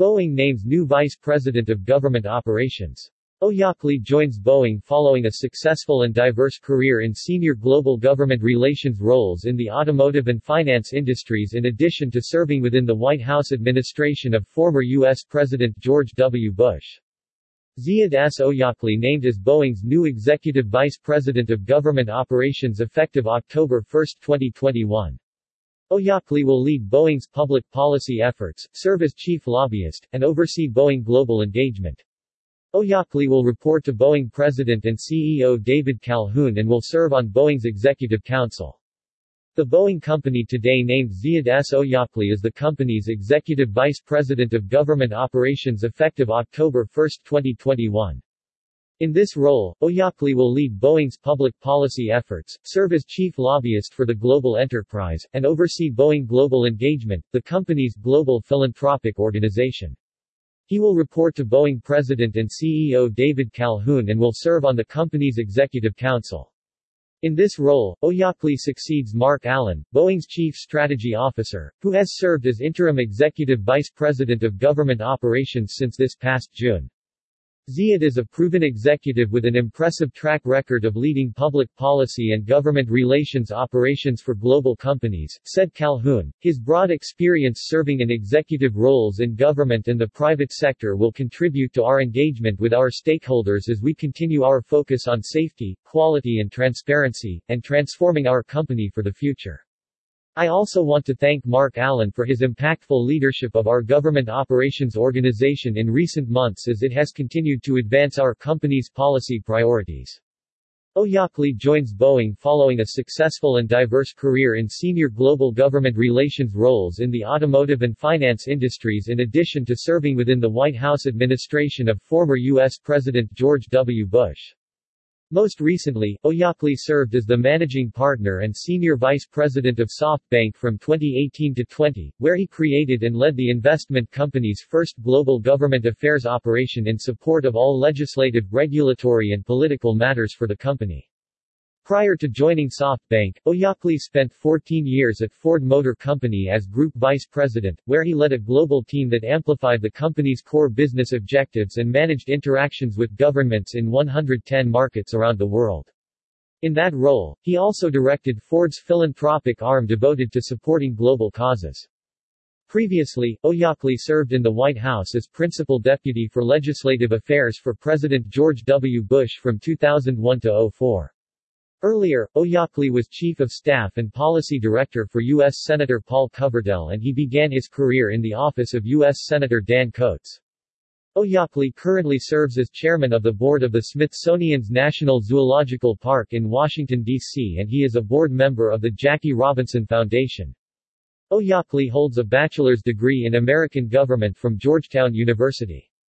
Boeing names new Vice President of Government Operations. Oyakli joins Boeing following a successful and diverse career in senior global government relations roles in the automotive and finance industries in addition to serving within the White House administration of former U.S. President George W. Bush. Ziad S. Oyakli named as Boeing's new Executive Vice President of Government Operations effective October 1, 2021. Oyakli will lead Boeing's public policy efforts, serve as chief lobbyist, and oversee Boeing global engagement. Oyakli will report to Boeing President and CEO David Calhoun and will serve on Boeing's Executive Council. The Boeing Company today named Ziad S. Oyakli as the company's Executive Vice President of Government Operations effective October 1, 2021. In this role, Oyakli will lead Boeing's public policy efforts, serve as chief lobbyist for the global enterprise, and oversee Boeing Global Engagement, the company's global philanthropic organization. He will report to Boeing President and CEO David Calhoun and will serve on the company's executive council. In this role, Oyakli succeeds Mark Allen, Boeing's chief strategy officer, who has served as interim executive vice president of government operations since this past June. Ziad is a proven executive with an impressive track record of leading public policy and government relations operations for global companies, said Calhoun. His broad experience serving in executive roles in government and the private sector will contribute to our engagement with our stakeholders as we continue our focus on safety, quality and transparency, and transforming our company for the future. I also want to thank Mark Allen for his impactful leadership of our government operations organization in recent months as it has continued to advance our company's policy priorities. Oyakli joins Boeing following a successful and diverse career in senior global government relations roles in the automotive and finance industries in addition to serving within the White House administration of former U.S. President George W. Bush. Most recently, Oyakli served as the managing partner and senior vice president of SoftBank from 2018 to 20, where he created and led the investment company's first global government affairs operation in support of all legislative, regulatory and political matters for the company. Prior to joining SoftBank, Oyakli spent 14 years at Ford Motor Company as Group Vice President, where he led a global team that amplified the company's core business objectives and managed interactions with governments in 110 markets around the world. In that role, he also directed Ford's philanthropic arm devoted to supporting global causes. Previously, Oyakli served in the White House as Principal Deputy for Legislative Affairs for President George W. Bush from 2001 to 04. Earlier, Oyakli was Chief of Staff and Policy Director for U.S. Senator Paul Coverdell and he began his career in the office of U.S. Senator Dan Coats. Oyakli currently serves as chairman of the board of the Smithsonian's National Zoological Park in Washington, D.C. and he is a board member of the Jackie Robinson Foundation. Oyakli holds a bachelor's degree in American government from Georgetown University.